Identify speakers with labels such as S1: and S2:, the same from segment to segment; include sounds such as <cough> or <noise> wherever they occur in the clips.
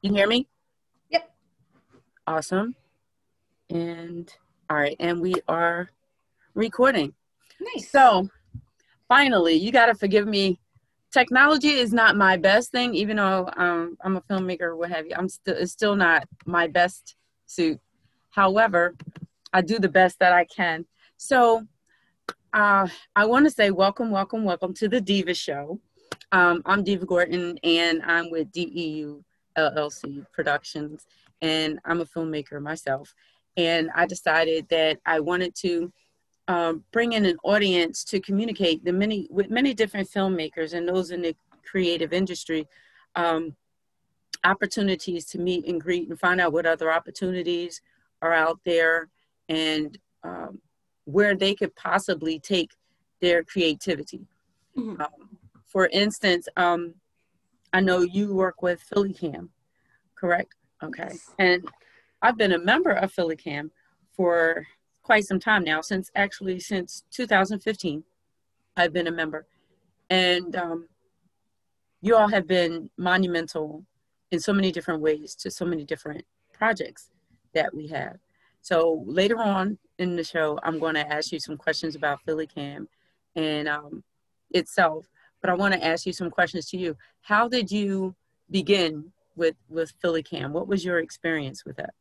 S1: You hear me?
S2: Yep.
S1: Awesome. And all right, and we are recording.
S2: Nice.
S1: So finally, you got to forgive me. Technology is not my best thing, even though um, I'm a filmmaker, what have you. I'm still it's still not my best suit. However, I do the best that I can. So uh, I want to say welcome, welcome, welcome to the Diva Show. Um, I'm Diva Gordon, and I'm with DEU LLC Productions, and I'm a filmmaker myself. And I decided that I wanted to um, bring in an audience to communicate the many with many different filmmakers and those in the creative industry. Um, opportunities to meet and greet and find out what other opportunities are out there and um, where they could possibly take their creativity. Mm-hmm. Um, for instance, um, I know you work with PhillyCam, correct? Okay. And I've been a member of PhillyCam for quite some time now, since actually since 2015, I've been a member. And um, you all have been monumental in so many different ways to so many different projects that we have. So later on in the show, I'm going to ask you some questions about PhillyCam and um, itself, but I want to ask you some questions to you. How did you begin with with PhillyCam? What was your experience with that?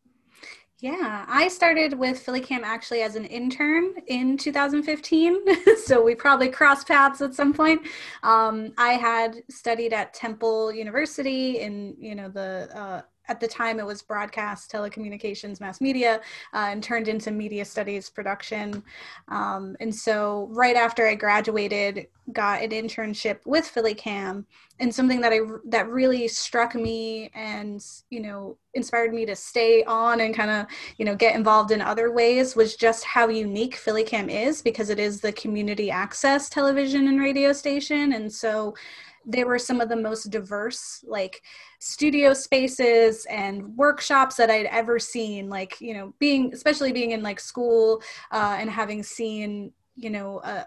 S2: Yeah, I started with PhillyCam actually as an intern in 2015. <laughs> so we probably crossed paths at some point. Um, I had studied at Temple University in, you know, the uh, at the time it was broadcast telecommunications mass media uh, and turned into media studies production. Um, and so right after i graduated got an internship with phillycam and something that i that really struck me and you know inspired me to stay on and kind of you know get involved in other ways was just how unique phillycam is because it is the community access television and radio station. And so they were some of the most diverse like studio spaces and workshops that I'd ever seen like you know being especially being in like school uh, and having seen you know uh,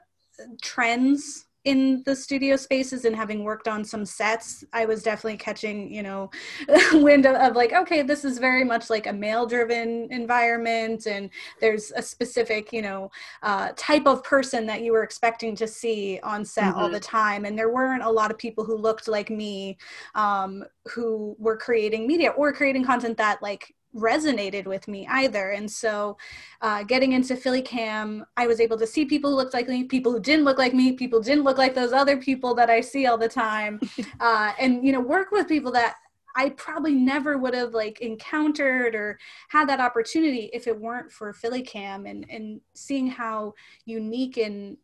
S2: trends in the studio spaces and having worked on some sets i was definitely catching you know <laughs> wind of, of, like okay this is very much like a male driven environment and there's a specific you know uh, type of person that you were expecting to see on set mm-hmm. all the time and there weren't a lot of people who looked like me um, who were creating media or creating content that like resonated with me either. And so, uh, getting into Philly Cam, I was able to see people who looked like me, people who didn't look like me, people didn't look like those other people that I see all the time, <laughs> uh, and you know, work with people that I probably never would have like encountered or had that opportunity if it weren't for PhillyCam and and seeing how unique and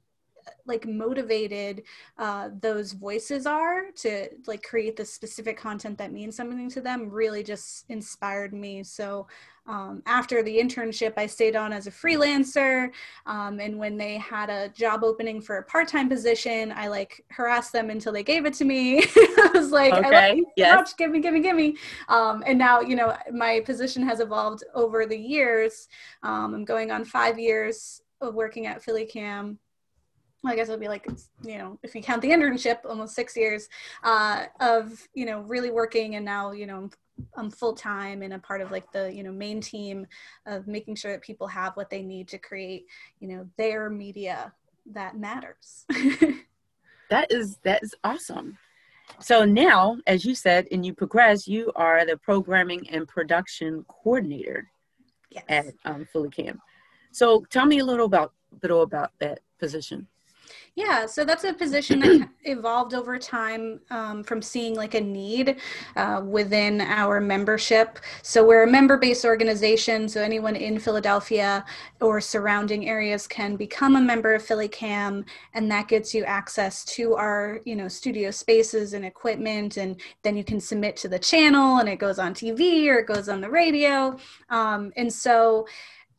S2: like motivated uh, those voices are to like create the specific content that means something to them really just inspired me. So um, after the internship i stayed on as a freelancer um, and when they had a job opening for a part-time position i like harassed them until they gave it to me. <laughs> I was like okay yes. give me give me give me. Um, and now you know my position has evolved over the years. Um, i'm going on five years of working at phillycam I guess it'll be like, you know, if you count the internship, almost six years uh, of, you know, really working. And now, you know, I'm full time and a part of like the, you know, main team of making sure that people have what they need to create, you know, their media that matters. <laughs>
S1: that is, that is awesome. So now, as you said, and you progress, you are the programming and production coordinator yes. at um, PhillyCam. So tell me a little about, little about that position.
S2: Yeah, so that's a position that evolved over time um, from seeing like a need uh, within our membership. So we're a member-based organization, so anyone in Philadelphia or surrounding areas can become a member of PhillyCam, and that gets you access to our, you know, studio spaces and equipment, and then you can submit to the channel, and it goes on TV or it goes on the radio, um, and so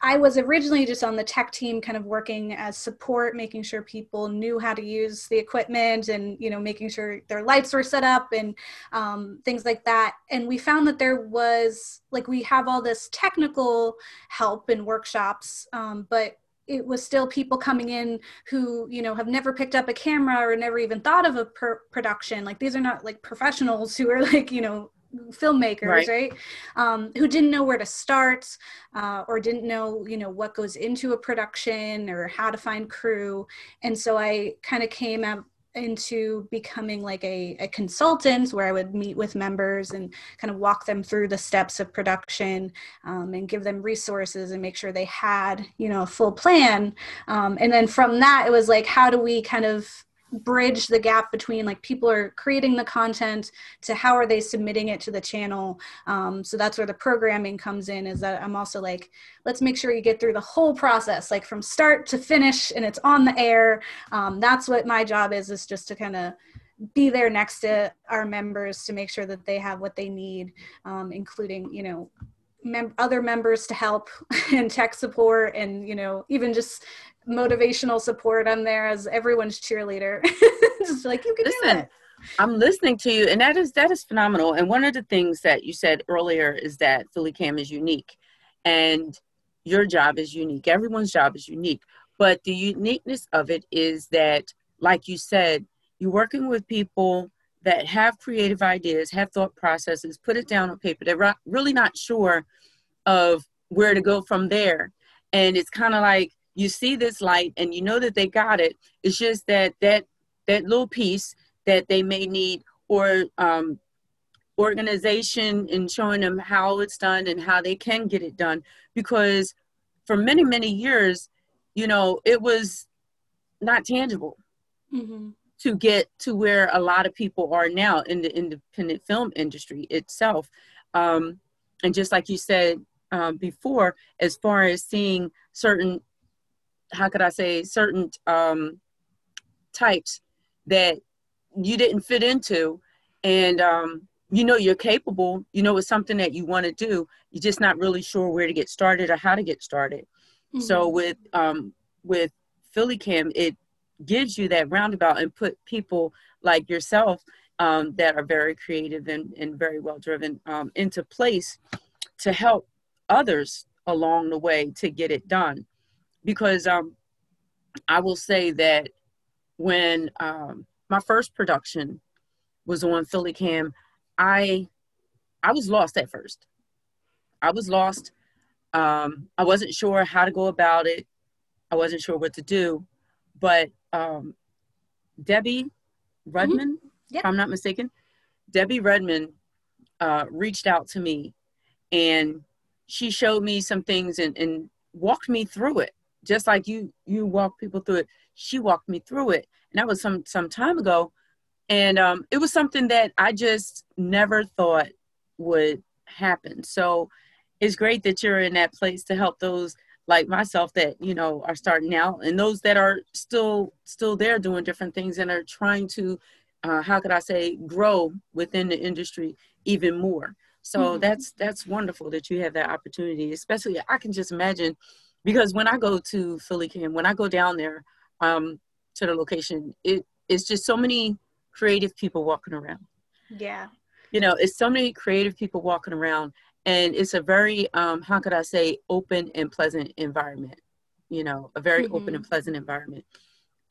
S2: I was originally just on the tech team, kind of working as support, making sure people knew how to use the equipment and, you know, making sure their lights were set up and um, things like that. And we found that there was, like, we have all this technical help and workshops, um, but it was still people coming in who you know have never picked up a camera or never even thought of a per- production like these are not like professionals who are like you know filmmakers right, right? Um, who didn't know where to start uh, or didn't know you know what goes into a production or how to find crew and so i kind of came up into becoming like a, a consultant where I would meet with members and kind of walk them through the steps of production um, and give them resources and make sure they had, you know, a full plan. Um, and then from that, it was like, how do we kind of bridge the gap between like people are creating the content to how are they submitting it to the channel. Um, so that's where the programming comes in is that i'm also like let's make sure you get through the whole process like from start to finish and it's on the air. Um, that's what my job is is just to kind of be there next to our members to make sure that they have what they need um, including you know mem- other members to help <laughs> and tech support and you know even just motivational support. I'm there as everyone's cheerleader. <laughs> Just like you can Listen, do it.
S1: I'm listening to you and that is that is phenomenal. And one of the things that you said earlier is that philly cam is unique and your job is unique. Everyone's job is unique. But the uniqueness of it is that like you said you're working with people that have creative ideas have thought processes put it down on paper. They're really not sure of where to go from there. And it's kind of like you see this light and you know that they got it. It's just that that that little piece that they may need or um, organization and showing them how it's done and how they can get it done. Because for many many years you know it was not tangible. Mm-hmm. To get to where a lot of people are now in the independent film industry itself um, and just like you said um, before as far as seeing certain how could I say certain um, types that you didn't fit into, and um, you know you're capable. You know it's something that you want to do. You're just not really sure where to get started or how to get started. Mm-hmm. So with um, with Philly Cam, it gives you that roundabout and put people like yourself um, that are very creative and, and very well driven um, into place to help others along the way to get it done because um, I will say that when um, my first production was on Philly Cam, I I was lost at first. I was lost. Um, I wasn't sure how to go about it. I wasn't sure what to do, but um, Debbie Redmond, mm-hmm. yep. if I'm not mistaken, Debbie Redmond uh, reached out to me, and she showed me some things and, and walked me through it. Just like you you walk people through it. She walked me through it. And that was some some time ago. And um, it was something that i just never thought would happen. So it's great that you're in that place to help those like myself that you know are starting out and those that are still still there doing different things and are trying to uh, how could i say grow within the industry even more so mm-hmm. that's that's wonderful that you have that opportunity especially i can just imagine because when I go to Philly Cam, when I go down there um, to the location, it it's just so many creative people walking around.
S2: Yeah.
S1: You know, it's so many creative people walking around, and it's a very um, how could I say open and pleasant environment. You know, a very mm-hmm. open and pleasant environment,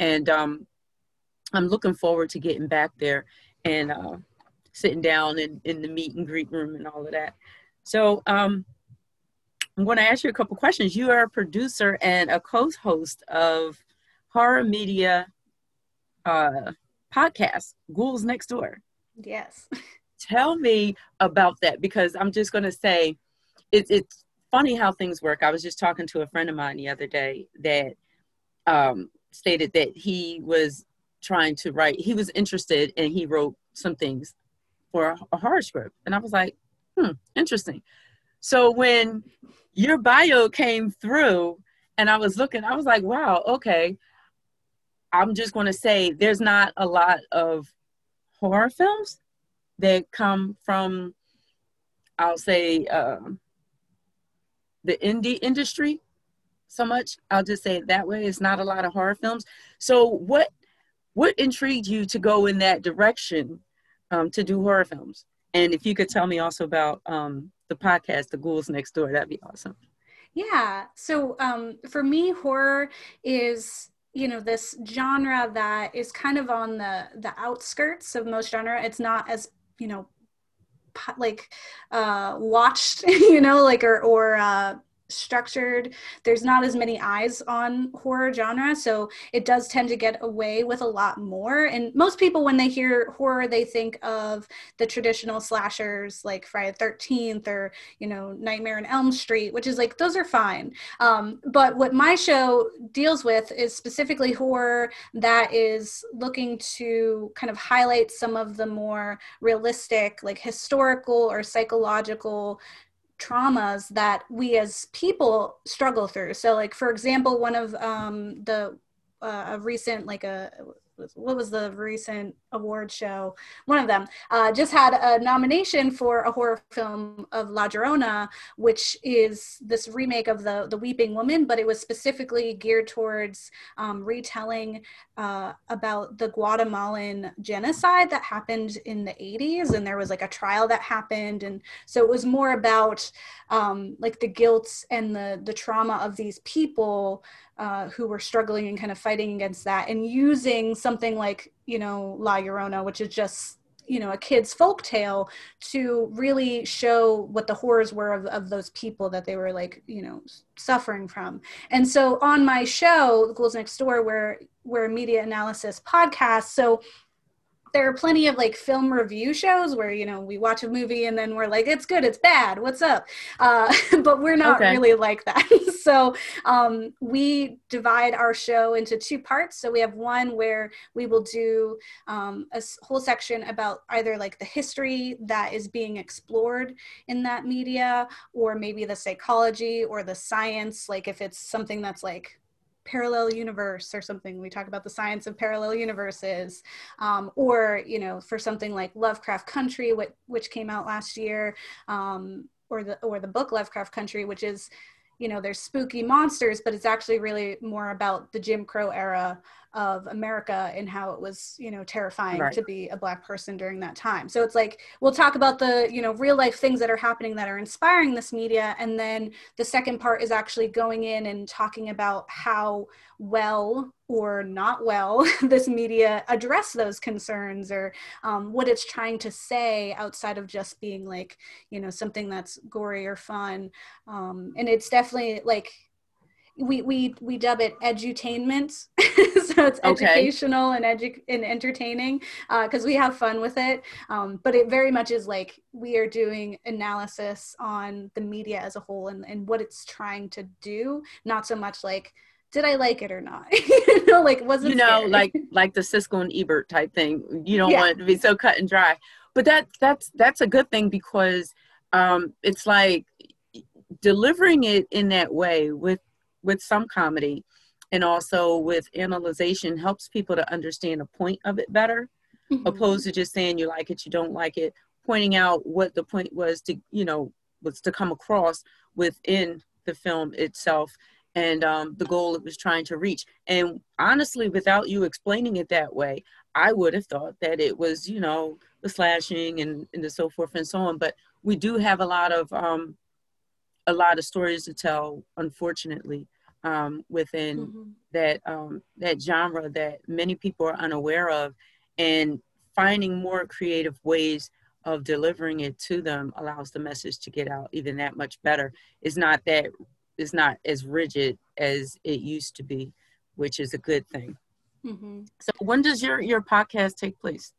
S1: and um, I'm looking forward to getting back there and uh, sitting down in, in the meet and greet room and all of that. So um, I'm going to ask you a couple questions. You are a producer and a co-host of horror media uh, podcast, Ghouls Next Door.
S2: Yes. <laughs>
S1: Tell me about that because I'm just going to say it, it's funny how things work. I was just talking to a friend of mine the other day that um, stated that he was trying to write, he was interested and he wrote some things for a, a horror script. And I was like, hmm, interesting. So when your bio came through and I was looking, I was like, wow, okay. I'm just going to say there's not a lot of horror films that come from, I'll say, uh, the indie industry so much. I'll just say it that way. It's not a lot of horror films. So what what intrigued you to go in that direction um, to do horror films? And if you could tell me also about um, the podcast, The Ghouls Next Door. That'd be awesome.
S2: Yeah. So um, for me, horror is you know this genre that is kind of on the the outskirts of most genre. It's not as you know like uh watched <laughs> you know like or or uh structured there's not as many eyes on horror genre so it does tend to get away with a lot more. And most people when they hear horror they think of the traditional slashers like friday the 13th or you know nightmare on elm street which is like those are fine. Um, but what my show deals with is specifically horror that is looking to kind of highlight some of the more realistic like historical or psychological traumas that we as people struggle through. So, like for example, one of um, the uh, a recent like a what was the recent award show? One of them uh, just had a nomination for a horror film of La Llorona, which is this remake of the the Weeping Woman, but it was specifically geared towards um, retelling uh, about the Guatemalan genocide that happened in the 80s, and there was like a trial that happened, and so it was more about um, like the guilt and the the trauma of these people uh, who were struggling and kind of fighting against that and using something like you know la llorona which is just you know a kid's folk tale to really show what the horrors were of, of those people that they were like you know suffering from. And so on my show the ghouls next door where where media analysis podcast so there are plenty of like film review shows where you know we watch a movie and then we're like it's good it's bad what's up? Uh, <laughs> but we're not okay. really like that. <laughs> So um, we divide our show into two parts. So we have one where we will do um, a whole section about either like the history that is being explored in that media or maybe the psychology or the science like if it's something that's like parallel universe or something. We talk about the science of parallel universes um, or you know for something like lovecraft country which, which came out last year um, or the or the book lovecraft country which is you know there's spooky monsters but it's actually really more about the jim crow era of America and how it was, you know, terrifying right. to be a black person during that time. So it's like we'll talk about the, you know, real life things that are happening that are inspiring this media and then the second part is actually going in and talking about how well or not well <laughs> this media address those concerns or um, what it's trying to say outside of just being like, you know, something that's gory or fun. Um, and it's definitely like we we we dub it edutainment <laughs> so it's okay. educational and edu- and entertaining because uh, we have fun with it um, but it very much is like we are doing analysis on the media as a whole and, and what it's trying to do not so much like did I like it or not? <laughs> you know, like wasn't
S1: you know, scary. like like the Siskel and Ebert type thing. You don't yeah. want it to be so cut and dry. But that that's that's a good thing because um, it's like delivering it in that way with with some comedy and also with analyzation helps people to understand the point of it better mm-hmm. opposed to just saying you like it you don't like it pointing out what the point was to you know was to come across within the film itself and um, the goal it was trying to reach. And honestly without you explaining it that way i would have thought that it was you know the slashing and, and the so forth and so on. But we do have a lot of um, a lot of stories to tell unfortunately um, within mm-hmm. that um, that genre that many people are unaware of, and finding more creative ways of delivering it to them allows the message to get out even that much better. It's not that it's not as rigid as it used to be, which is a good thing. Mm-hmm. So when does your your podcast take place?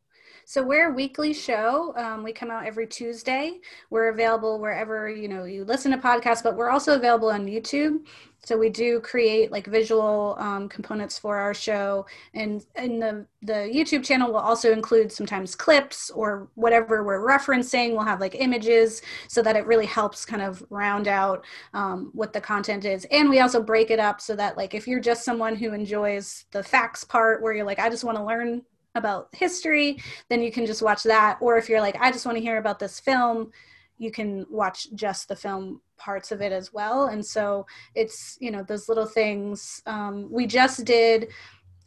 S2: So we're a weekly show. Um, we come out every Tuesday. We're available wherever you know you listen to podcasts, but we're also available on YouTube. So we do create like visual um, components for our show, and in the the YouTube channel will also include sometimes clips or whatever we're referencing. We'll have like images so that it really helps kind of round out um, what the content is. And we also break it up so that like if you're just someone who enjoys the facts part, where you're like, I just want to learn about history, then you can just watch that. Or if you're like, I just want to hear about this film, you can watch just the film parts of it as well. And so it's, you know, those little things. Um, we just did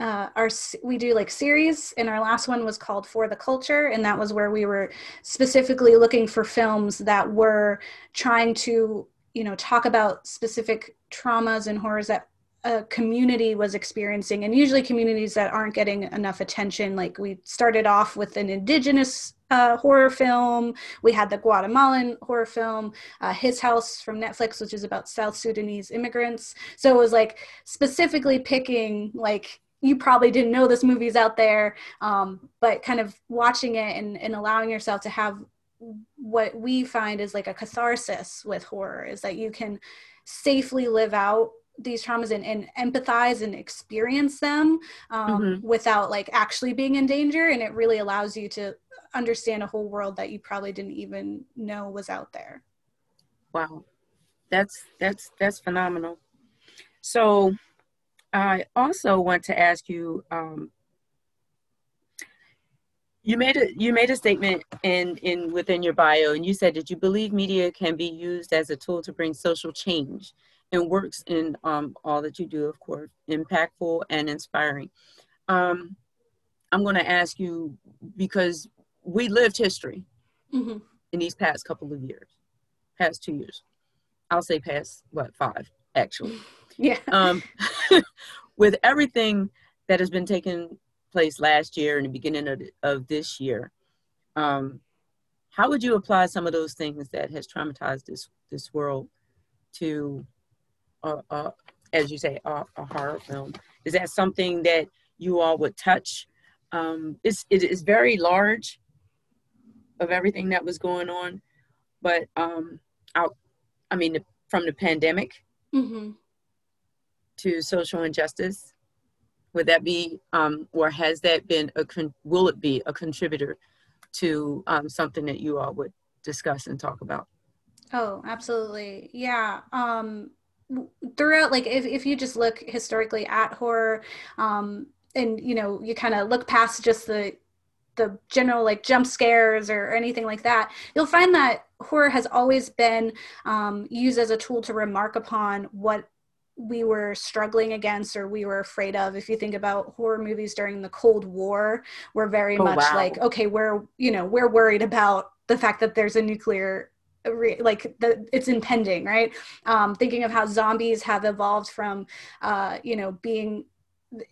S2: uh, our we do like series and our last one was called for the culture and that was where we were specifically looking for films that were trying to you know talk about specific traumas and horrors that a community was experiencing and usually communities that aren't getting enough attention like we started off with an indigenous uh, horror film. We had the guatemalan horror film uh, his house from netflix which is about south sudanese immigrants. So it was like specifically picking like you probably didn't know this movie's out there um, but kind of watching it and, and allowing yourself to have what we find is like a catharsis with horror is that you can safely live out these traumas and, and empathize and experience them um, mm-hmm. without like actually being in danger. And it really allows you to understand a whole world that you probably didn't even know was out there.
S1: Wow. That's that's that's phenomenal. So i also want to ask you um, you made a you made a statement in in within your bio and you said that you believe media can be used as a tool to bring social change and works in um, all that you do, of course, impactful and inspiring. Um, I'm going to ask you because we lived history mm-hmm. in these past couple of years, past two years. I'll say past what five actually. <laughs>
S2: Yeah. Um, <laughs>
S1: with everything that has been taking place last year and the beginning of, of this year, um, how would you apply some of those things that has traumatized this this world to a, a as you say, a, a, horror film. Is that something that you all would touch? Um, it's, it is very large of everything that was going on, but um, out, I mean, the, from the pandemic mm-hmm. to social injustice, would that be, um, or has that been a, con- will it be a contributor to um, something that you all would discuss and talk about?
S2: Oh, absolutely. Yeah. Um, throughout like if, if you just look historically at horror um and you know you kind of look past just the the general like jump scares or, or, anything like that you'll find that horror has always been um, used as a tool to remark upon what we were struggling against or we were afraid of if you think about horror movies during the cold war we're very oh, much wow. like okay we're you know we're worried about the fact that there's a nuclear like the it's impending right? Um thinking of how zombies have evolved from uh you know being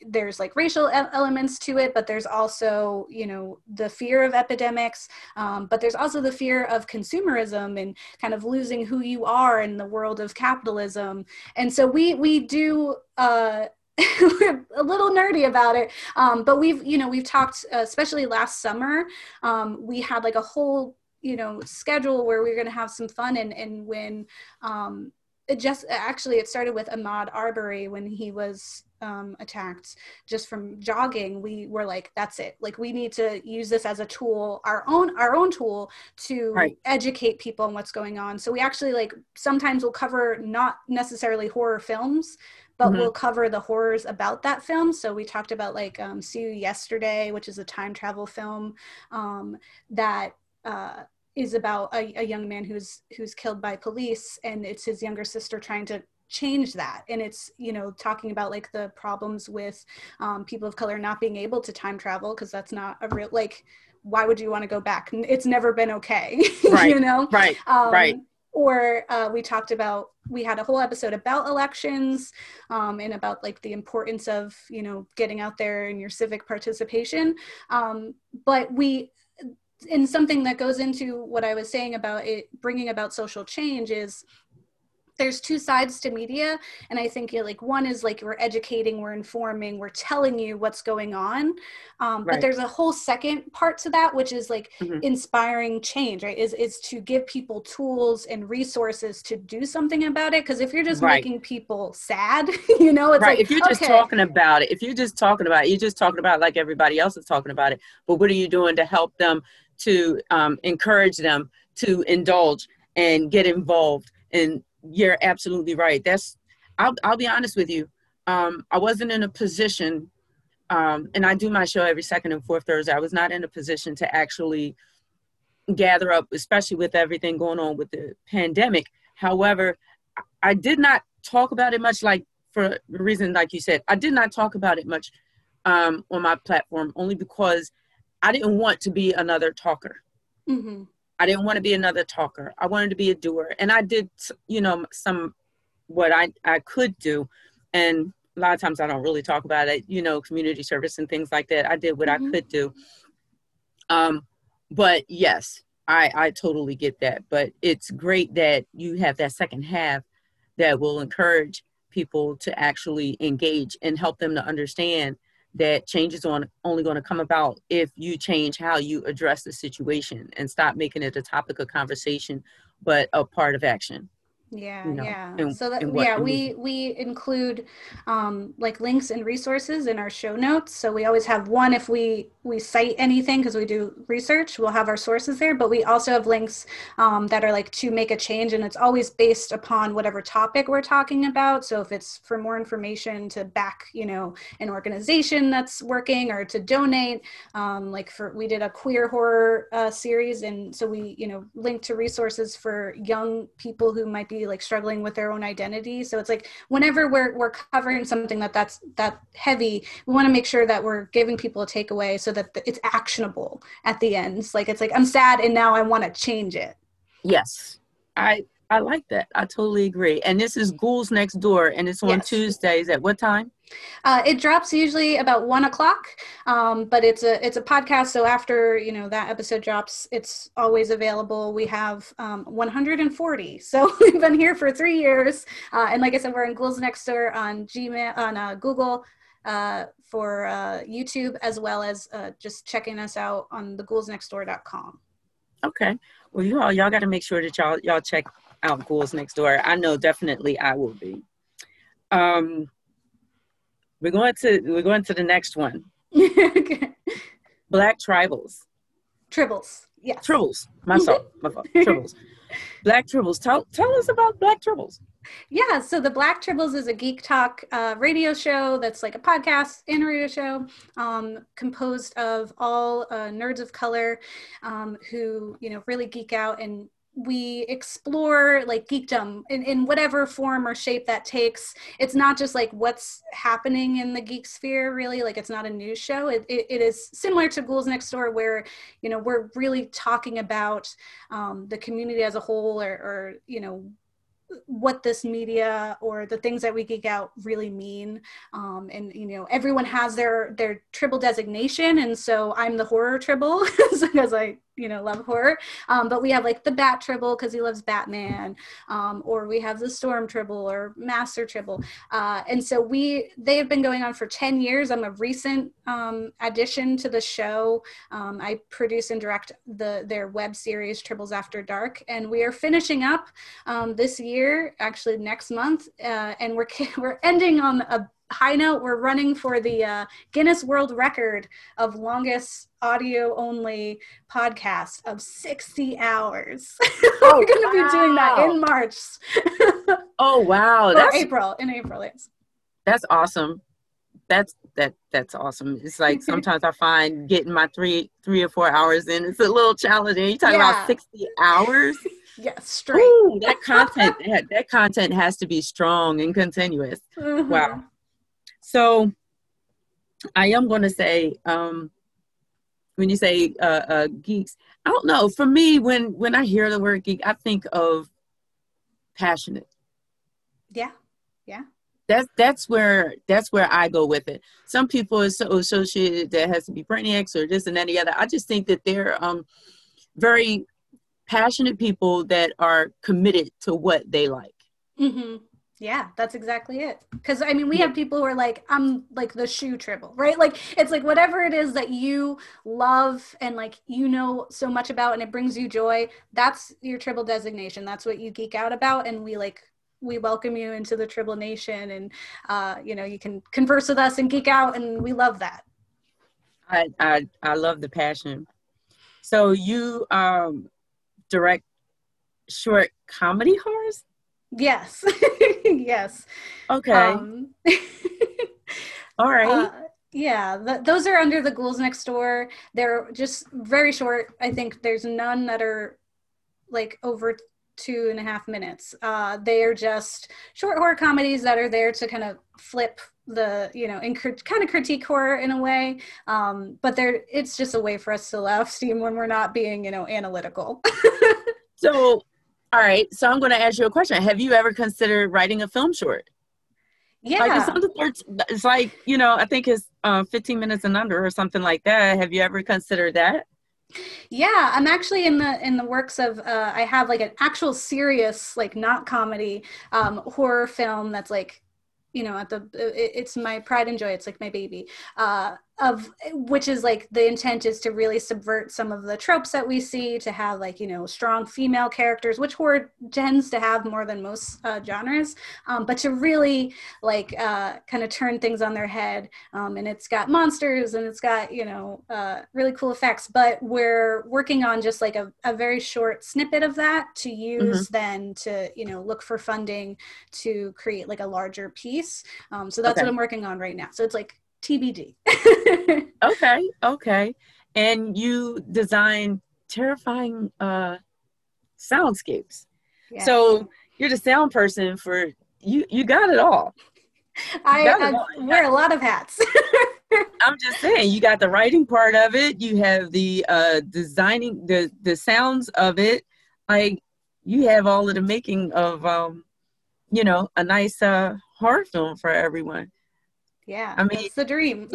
S2: there's like racial elements to it but there's also you know the fear of epidemics um, but there's also the fear of consumerism and kind of losing who you are in the world of capitalism. And so we we do uh <laughs> we're a little nerdy about it um, but we've you know we've talked especially last summer um, we had like a whole you know schedule where we are going to have some fun and and when um it just actually it started with Ahmaud Arbery when he was um, attacked just from jogging we were like that's it like we need to use this as a tool our own our own tool to right. educate people on what's going on so we actually like sometimes we'll cover not necessarily horror films but mm-hmm. we'll cover the horrors about that film so we talked about like um, see you yesterday which is a time travel film um, that uh, is about a, a young man who's who's killed by police, and it's his younger sister trying to change that. And it's you know talking about like the problems with um, people of color not being able to time travel because that's not a real like why would you want to go back? It's never been okay <laughs>
S1: right
S2: you know?
S1: right um, right.
S2: or uh, we talked about we had a whole episode about elections um, and about like the importance of you know getting out there and your civic participation. Um, but we and something that goes into what I was saying about it bringing about social change is there's two sides to media and i think like one is like we're educating we're informing we're telling you what's going on um, right. but there's a whole second part to that which is like mm-hmm. inspiring change right is is to give people tools and resources to do something about it because if you're just right. making people sad <laughs> you know it's right like,
S1: if you're just okay. talking about it if you're just talking about it you're just talking about it like everybody else is talking about it but what are you doing to help them to um, encourage them to indulge and get involved and you're absolutely right. That's I'll I'll be honest with you. Um, I wasn't in a position, um, and I do my show every second and fourth Thursday. I was not in a position to actually gather up, especially with everything going on with the pandemic. However, I did not talk about it much, like for the reason, like you said, I did not talk about it much um, on my platform, only because I didn't want to be another talker. Mm-hmm. I didn't want to be another talker. I wanted to be a doer. And I did, you know, some what I, I could do. And a lot of times I don't really talk about it, you know, community service and things like that. I did what mm-hmm. I could do. Um, but yes, I, I totally get that. But it's great that you have that second half that will encourage people to actually engage and help them to understand that change is on, only going to come about if you change how you address the situation and stop making it a topic of conversation, but a part of action
S2: yeah you know, yeah. and, so that yeah we we include um, like links and resources in our show notes. So we always have one if we we cite anything because we do research we'll have our sources there. But we also have links um, that are like to make a change and it's always based upon whatever topic we're talking about. So if it's for more information to back you know an organization that's working or to donate um, like for we did a queer horror uh, series. And so we you know link to resources for young people who might be like struggling with their own identity. So it's like whenever we're, we're covering something that that's that heavy we want to make sure that we're giving people a takeaway so that it's actionable at the end it's like it's like i'm sad and now i want to change it.
S1: Yes. I i like that i totally agree and this is ghouls next door and it's on yes. tuesdays at what time
S2: uh, it drops usually about one o'clock, um, but it's a it's a podcast. So after you know that episode drops, it's always available. We have um, 140, <laughs> so we've been here for three years. Uh, and like I said, we're in Ghouls Next Door on Gmail on uh, Google. Uh, for uh, YouTube as well as uh, just checking us out on theGhoulsNextDoor.com.
S1: Okay, well, you all y'all got to make sure that y'all y'all check out Ghouls Next Door. I know definitely I will be. Um, we're going to we're going to the next one. okay. <laughs> Black tribals.
S2: Tribbles. Yeah.
S1: Tribbles. My fault. My fault. Tribbles. <laughs> Black Tribbles. Tell tell us about Black Tribbles.
S2: Yeah, so the Black Tribbles is a geek talk uh, radio show that's like a podcast and a radio show um, composed of all uh, nerds of color um, who you know really geek out and we explore like geekdom in, in whatever form or shape that takes. It's not just like what's happening in the geek sphere really like it's not a news show. It, it, it is similar to ghouls next door where you know we're really talking about um, the community as a whole or, or you know what this media or the things that we geek out really mean. Um, and you know everyone has their their tribble designation and so i'm the horror tribble <laughs> because i you know love horror. Um, but we have like the bat tribble because he loves batman um, or we have the storm tribble or master tribble. Uh, and so we they have been going on for 10 years. I'm a recent um, addition to the show. Um, i produce and direct the their web series tribbles after dark and we are finishing up um, this year actually next month uh, and we're <laughs> we're ending on a high note, we're running for the uh, Guinness World Record of longest audio only podcast of 60 hours. <laughs> Oh, we're going to wow. be doing that in March. <laughs>
S1: oh, wow.
S2: That's April. In April, yes.
S1: That's awesome. That's that that's awesome. It's like <laughs> sometimes I find getting my three three or four hours in it's a little challenging. You talking yeah. about 60 hours?
S2: yes, straight.
S1: Ooh, that content that, that content has to be strong and continuous. Mm-hmm. Wow. So I am going to say, um, when you say uh, uh, geeks, I don't know. For me, when when I hear the word geek, I think of passionate.
S2: Yeah, yeah.
S1: That's that's where that's where I go with it. Some people are so associated that has to be brainiacs or this and that and the other. I just think that they're um, very passionate people that are committed to what they like.
S2: Mm-hmm. Yeah, that's exactly it. Because I mean, we have people who are like, I'm like the shoe tribble, right? Like, it's like whatever it is that you love and like you know so much about and it brings you joy, that's your tribble designation. That's what you geek out about. And we like, we welcome you into the tribble nation and, uh, you know, you can converse with us and geek out. And we love that.
S1: I, I, I love the passion. So you um, direct short comedy horrors?
S2: Yes. <laughs> <laughs> yes.
S1: Okay. Um, <laughs> All right. Uh,
S2: yeah, the, those are under the ghouls next door. They're just very short. I think there's none that are like over two and a half minutes. Uh, they are just short horror comedies that are there to kind of flip the you know and cr- kind of critique horror in a way um, but they're it's just a way for us to laugh steam when we're not being you know analytical <laughs>
S1: so all right. So I'm going to ask you a question. Have you ever considered writing a film short?
S2: Yeah.
S1: Like it's, under 13 it's like, you know, I think it's uh, 15 minutes and under or something like that. Have you ever considered that?
S2: Yeah, I'm actually in the in the works of uh, I have like an actual serious like not comedy um, horror film that's like you know at the it, it's my pride and joy it's like my baby uh of which is like the intent is to really subvert some of the tropes that we see to have like you know strong female characters which horror tends to have more than most uh, genres um, but to really like uh, kind of turn things on their head um, and it's got monsters and it's got you know uh, really cool effects but we're working on just like a, a very short snippet of that to use mm-hmm. then to you know look for funding to create like a larger piece um, so that's okay. what i'm working on right now so it's like TBD. <laughs>
S1: okay, okay. And you design terrifying uh, soundscapes. So you're the sound person for you. You got it all.
S2: I, I all. wear a lot of hats. <laughs>
S1: I'm just saying, you got the writing part of it. You have the uh, designing, the the sounds of it. Like you have all of the making of, um, you know, a nice uh, horror film for everyone.
S2: Yeah, I mean, it's the dream.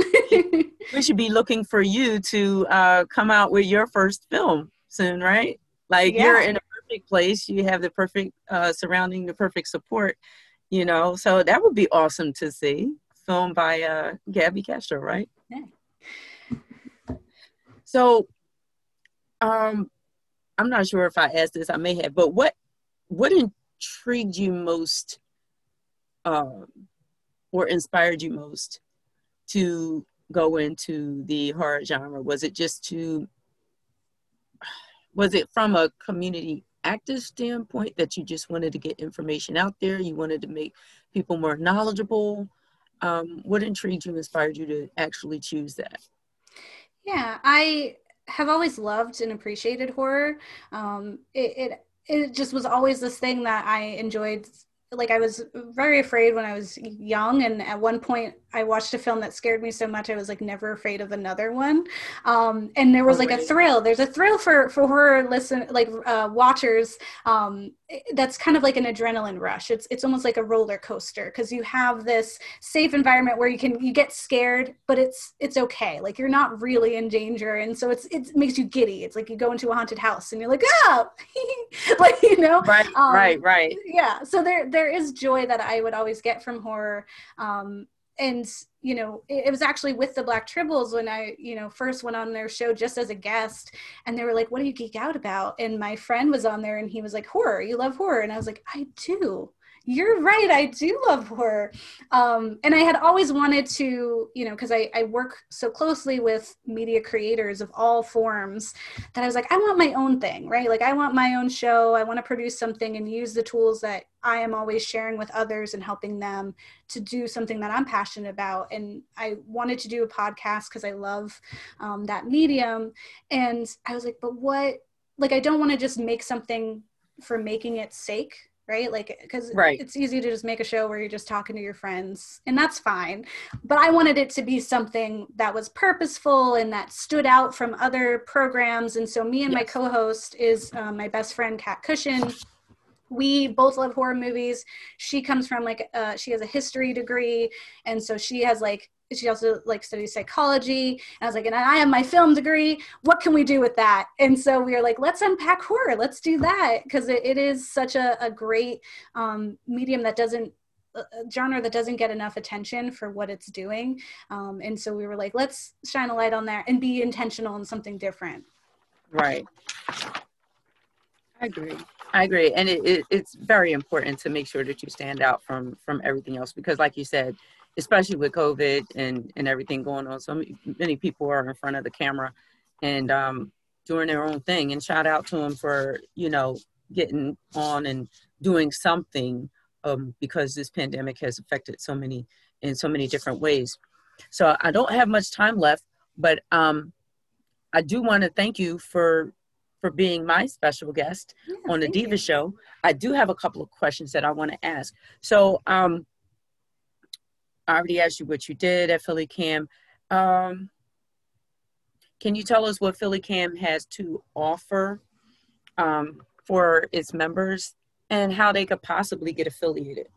S1: we <laughs> should be looking for you to uh, come out with your first film soon, right? Like yeah. you're in a perfect place. You have the perfect uh, surrounding, the perfect support. You know, so that would be awesome to see. Filmed by uh, Gabby Castro, right? Yeah. So, um, I'm not sure if I asked this. I may have, but what what intrigued you most? Um, or inspired you most to go into the horror genre? Was it just to, was it from a community active standpoint that you just wanted to get information out there? You wanted to make people more knowledgeable? Um, what intrigued you, inspired you to actually choose that?
S2: Yeah, I have always loved and appreciated horror. Um, it, it it just was always this thing that I enjoyed like I was very afraid when I was young, and at one point I watched a film that scared me so much I was like never afraid of another one. Um, and there was like a thrill. There's a thrill for for horror listen like uh, watchers. Um, that's kind of like an adrenaline rush. It's it's almost like a roller coaster because you have this safe environment where you can you get scared, but it's it's okay. Like you're not really in danger, and so it's it makes you giddy. It's like you go into a haunted house and you're like ah, <laughs> like you know.
S1: Right, um, right, right.
S2: Yeah. So there there is joy that I would always get from horror. Um, and you know it, it, was actually with the black tribbles when i you know first went on their show just as a guest and they were like what do you geek out about? And my friend was on there and he was like horror you love horror. And i was like i do you're right i do love horror. Um, and i had always wanted to you know because I, I work so closely with media creators of all forms that i was like i want my own thing right? Like i want my own show. I want to produce something and use the tools that i am always sharing with others and helping them to do something that i'm passionate about. And i wanted to do a podcast because i love um, that medium. And i was like but what like i don't want to just make something for making its sake right like because
S1: right.
S2: it's easy to just make a show where you're just talking to your friends and that's fine but i wanted it to be something that was purposeful and that stood out from other programs and so me and yes. my co-host is um, my best friend kat cushion we both love horror movies she comes from like uh, she has a history degree and so she has like she also like studies psychology. And i was like and i have my film degree. What can we do with that? And so we were like let's unpack horror. Let's do that. Because it, it is such a, a great um, medium that doesn't a genre that doesn't get enough attention for what it's doing. Um, and so we were like let's shine a light on that and be intentional in something different.
S1: Right. I agree. I agree. And it, it, it's very important to make sure that you stand out from from everything else because like you said especially with COVID and, and everything going on. So many people are in front of the camera and um, doing their own thing. And shout out to them for, you know, getting on and doing something um, because this pandemic has affected so many in so many different ways. So I don't have much time left, but um, I do want to thank you for for being my special guest yeah, on the Diva you. Show. I do have a couple of questions that I want to ask. So um, I already asked you what you did at Philly Cam. Um, can you tell us what Philly Cam has to offer um, for its members and how they could possibly get affiliated?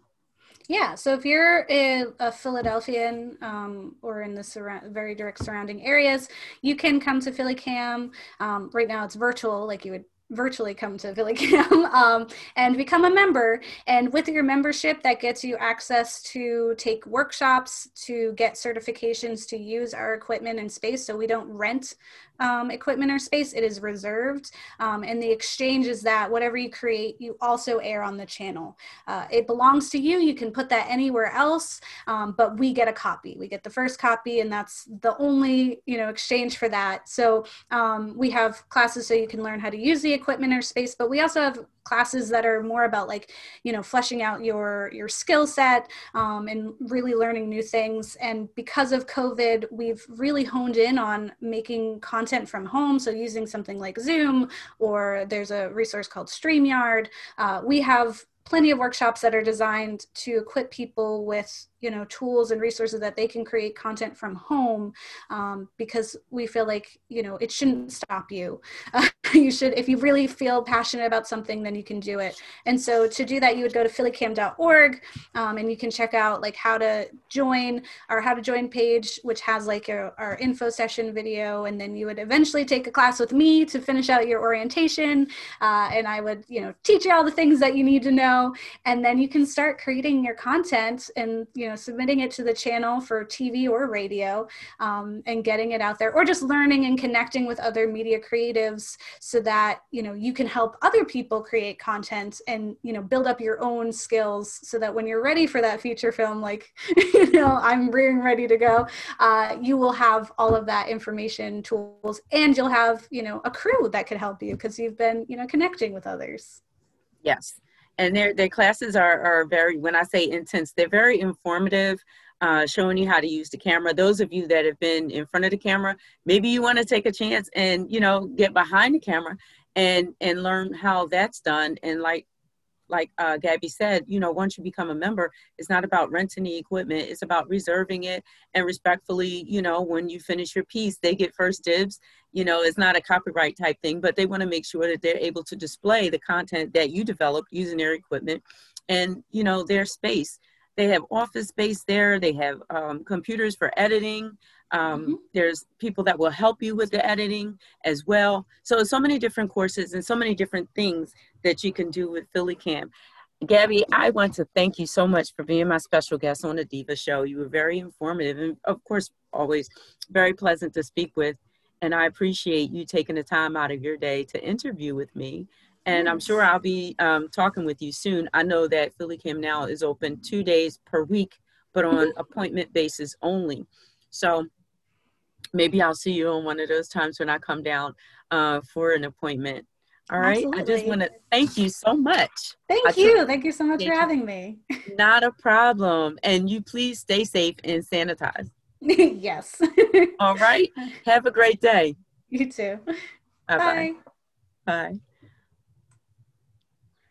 S2: Yeah, so if you're a, a Philadelphian um, or in the very direct surrounding areas, you can come to PhillyCam. Um, right now, it's virtual, like you would virtually come to PhillyCam <laughs> um, and become a member. And with your membership, that gets you access to take workshops, to get certifications to use our equipment and space. So we don't rent um, equipment or space, it is reserved. Um, and the exchange is that whatever you create, you also air on the channel. Uh, it belongs to you. You can put that anywhere else, um, but we get a copy. We get the first copy, and that's the only you know exchange for that. So um, we have classes so you can learn how to use the equipment or space, but we also have classes that are more about like you know fleshing out your your skill set um, and really learning new things. And because of covid we've really honed in on making content from home. So using something like zoom or there's a resource called streamyard. Uh, we have plenty of workshops that are designed to equip people with you know tools and resources that they can create content from home um, because we feel like you know it shouldn't stop you. Uh, <laughs> you should if you really feel passionate about something then you can do it. And so to do that you would go to phillycam.org um, and you can check out like how to join our how to join page which has like a, our info session video and then you would eventually take a class with me to finish out your orientation uh, and i would you know teach you all the things that you need to know. And then you can start creating your content and you know submitting it to the channel for TV or radio um, and getting it out there, or just learning and connecting with other media creatives so that you know you can help other people create content and you know build up your own skills so that when you're ready for that feature film, like <laughs> you know I'm rearing ready to go, uh, you will have all of that information, tools, and you'll have you know a crew that could help you because you've been you know connecting with others.
S1: Yes, and their their classes are are very when I say intense, they're very informative. Uh, showing you how to use the camera. Those of you that have been in front of the camera, maybe you want to take a chance and you know get behind the camera and and learn how that's done. And like like uh, Gabby said, you know, once you become a member, it's not about renting the equipment. It's about reserving it and respectfully, you know, when you finish your piece, they get first dibs. You know, it's not a copyright type thing, but they want to make sure that they're able to display the content that you developed using their equipment and, you know, their space. They have office space there. They have um, computers for editing. Um, mm-hmm. There's people that will help you with the editing as well. So, so many different courses and so many different things that you can do with PhillyCam. Gabby, I want to thank you so much for being my special guest on the Diva Show. You were very informative and, of course, always very pleasant to speak with. And I appreciate you taking the time out of your day to interview with me. And I'm sure I'll be um, talking with you soon. I know that Philly Cam now is open two days per week, but on mm-hmm. appointment basis only. So maybe I'll see you on one of those times when I come down uh, for an appointment. All right. Absolutely. I just want to thank you so much.
S2: Thank I you. Thank you so much for having me.
S1: Not a problem. And you please stay safe and sanitize. <laughs>
S2: yes.
S1: All right. <laughs> Have a great day.
S2: You too.
S1: Bye-bye. Bye.